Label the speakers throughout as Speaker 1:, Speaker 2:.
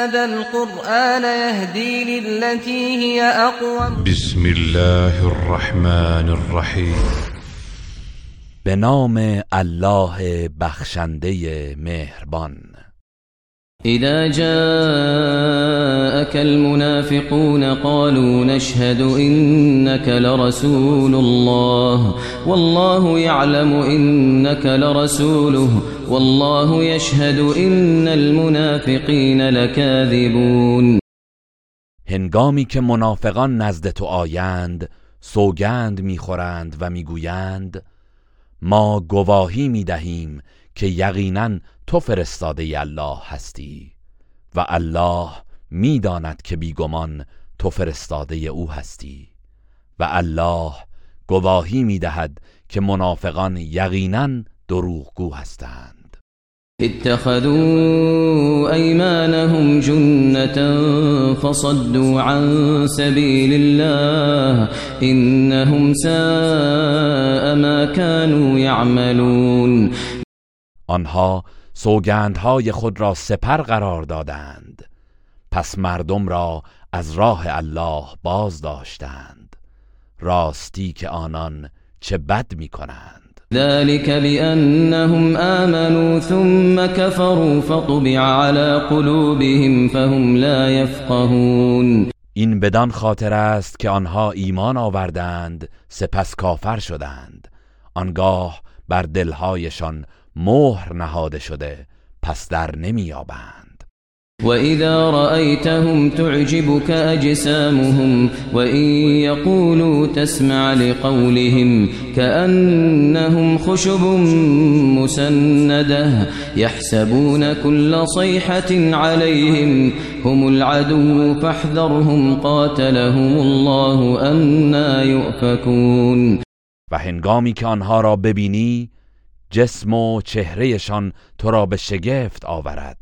Speaker 1: هذا القرآن يهدي للتي
Speaker 2: هي أقوى بسم الله الرحمن الرحيم
Speaker 3: به نام الله بخشنده مهربان
Speaker 4: إذا جاءك المنافقون قالوا نشهد إنك لرسول الله والله يعلم إنك لرسوله والله يشهد إن المنافقين لكاذبون
Speaker 5: هنگامی که منافقان نزد تو آیند سوگند میخورند و میگویند ما گواهی میدهیم که یقینا تو فرستاده الله هستی و الله میداند که بیگمان تو فرستاده او هستی و الله گواهی میدهد که منافقان یقینا دروغگو هستند
Speaker 6: اتخذوا ايمانهم جنة فصدوا عن سبیل الله انهم ساء ما كانوا يعملون
Speaker 5: آنها سوگندهای خود را سپر قرار دادند پس مردم را از راه الله باز داشتند راستی که آنان چه بد می کنند
Speaker 7: ذلك هم آمنوا ثم كفروا فطبع على قلوبهم فهم لا يفقهون
Speaker 5: این بدان خاطر است که آنها ایمان آوردند سپس کافر شدند آنگاه بر دلهایشان مهر نهاده شده پس در نمییابند
Speaker 8: وإذا رأيتهم تعجبك و وإن يقولوا تسمع لقولهم كأنهم خشب مسنده يحسبون كل صيحة عليهم هم العدو فاحذرهم قاتلهم الله أنا يؤفكون
Speaker 5: و هنگامی که آنها را ببینی جسم و چهرهشان تو را به شگفت آورد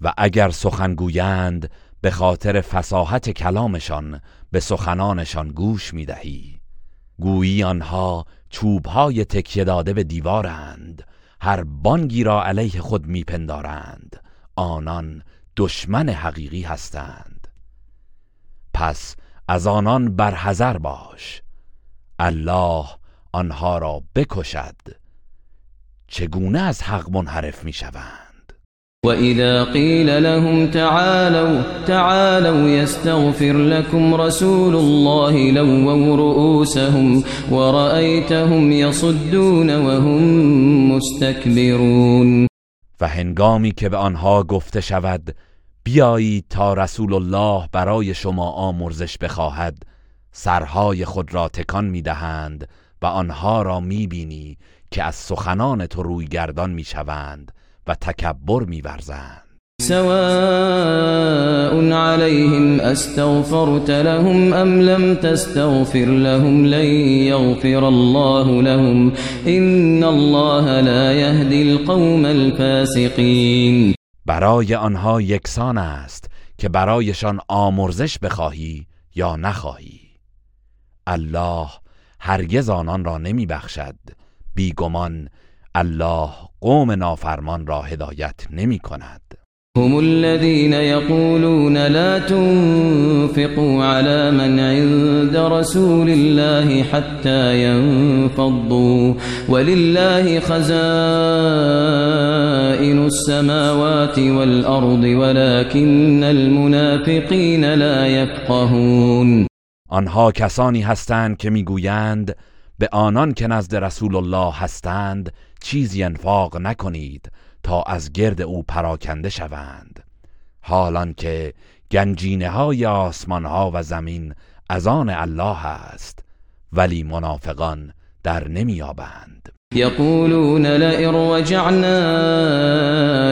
Speaker 5: و اگر سخن گویند به خاطر فصاحت کلامشان به سخنانشان گوش می دهی گویی آنها چوبهای تکیه داده به دیوارند هر بانگی را علیه خود میپندارند آنان دشمن حقیقی هستند پس از آنان برحذر باش الله آنها را بکشد چگونه از حق منحرف می شوند
Speaker 9: و اذا قیل لهم تعالوا تعالوا یستغفر لكم رسول الله لووا رؤوسهم رأیتهم یصدون وهم مستكبرون
Speaker 5: و هنگامی که به آنها گفته شود بیایید تا رسول الله برای شما آمرزش بخواهد سرهای خود را تکان میدهند و آنها را میبینی که از سخنان تو روی گردان میشوند و تکبر میورزند
Speaker 10: سواء عليهم استغفرت لهم ام لم تستغفر لهم لن يغفر الله لهم ان الله لا يهدي القوم الفاسقين
Speaker 5: برای آنها یکسان است که برایشان آمرزش بخواهی یا نخواهی الله هرگز آنان را نمیبخشد بیگمان الله قوم نافرمان را هدایت نمی کند
Speaker 11: هم الذين يقولون لا تنفقوا على من عند رسول الله حتى ينفضوا ولله خزائن السماوات والأرض ولكن المنافقين لا يفقهون
Speaker 5: آنها کسانی هستند که میگویند به آنان که نزد رسول الله هستند چیزی انفاق نکنید تا از گرد او پراکنده شوند حالان که گنجینه های آسمان ها و زمین از آن الله است ولی منافقان در نمیابند
Speaker 12: يقولون لئن رجعنا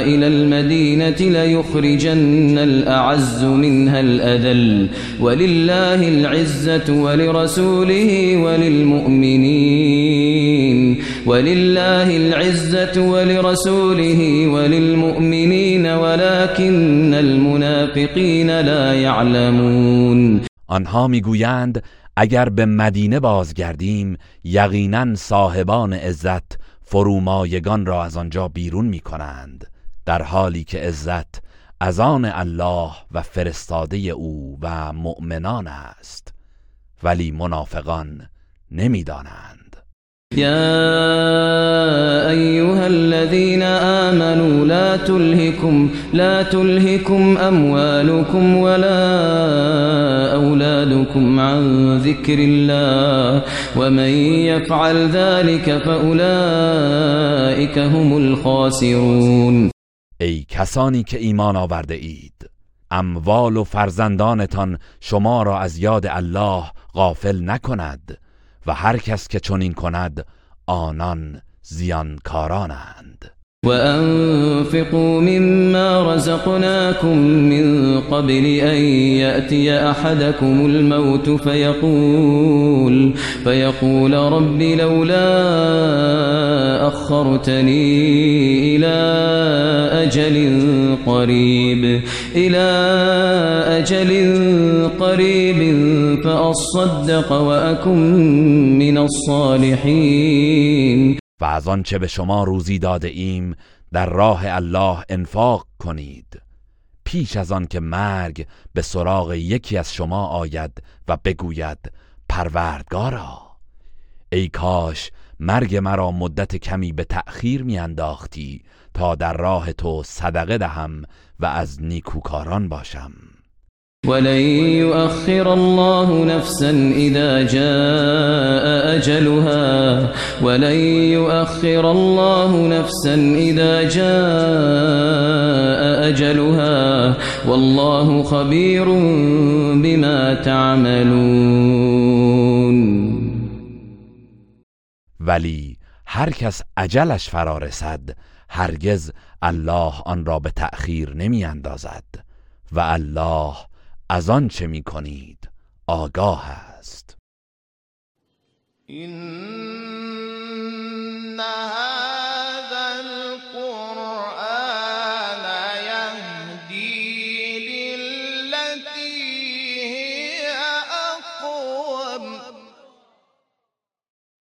Speaker 12: إلى المدينة ليخرجن الأعز منها الأذل ولله العزة ولرسوله وللمؤمنين ولله العزة ولرسوله وللمؤمنين ولكن المنافقين لا يعلمون آنها
Speaker 5: میگویند اگر به مدینه بازگردیم یقینا صاحبان عزت فرومایگان را از آنجا بیرون می کنند در حالی که عزت از آن الله و فرستاده او و مؤمنان است ولی منافقان نمیدانند دانند
Speaker 13: تلهكم لا تلهكم أموالكم ولا أولادكم عن ذكر الله ومن يفعل ذلك فأولئك هم الخاسرون
Speaker 5: ای کسانی که ایمان آورده اید اموال و فرزندانتان شما را از یاد الله غافل نکند و هر کس که چنین کند آنان زیانکارانند
Speaker 14: وأنفقوا مما رزقناكم من قبل أن يأتي أحدكم الموت فيقول فيقول رب لولا أخرتني إلى أجل قريب إلى أجل قريب فأصدق وأكن من الصالحين
Speaker 5: و از آنچه به شما روزی داده ایم در راه الله انفاق کنید پیش از آن که مرگ به سراغ یکی از شما آید و بگوید پروردگارا ای کاش مرگ مرا مدت کمی به تأخیر میانداختی تا در راه تو صدقه دهم و از نیکوکاران باشم
Speaker 15: ولن يؤخر الله نفسا إذا جاء أجلها ولن يؤخر الله نفسا إذا جاء أجلها والله خبير بما تعملون
Speaker 5: ولی هر کس اجلش فرا رسد هرگز الله آن را به تأخیر نمی اندازد و الله از چه می کنید آگاه است این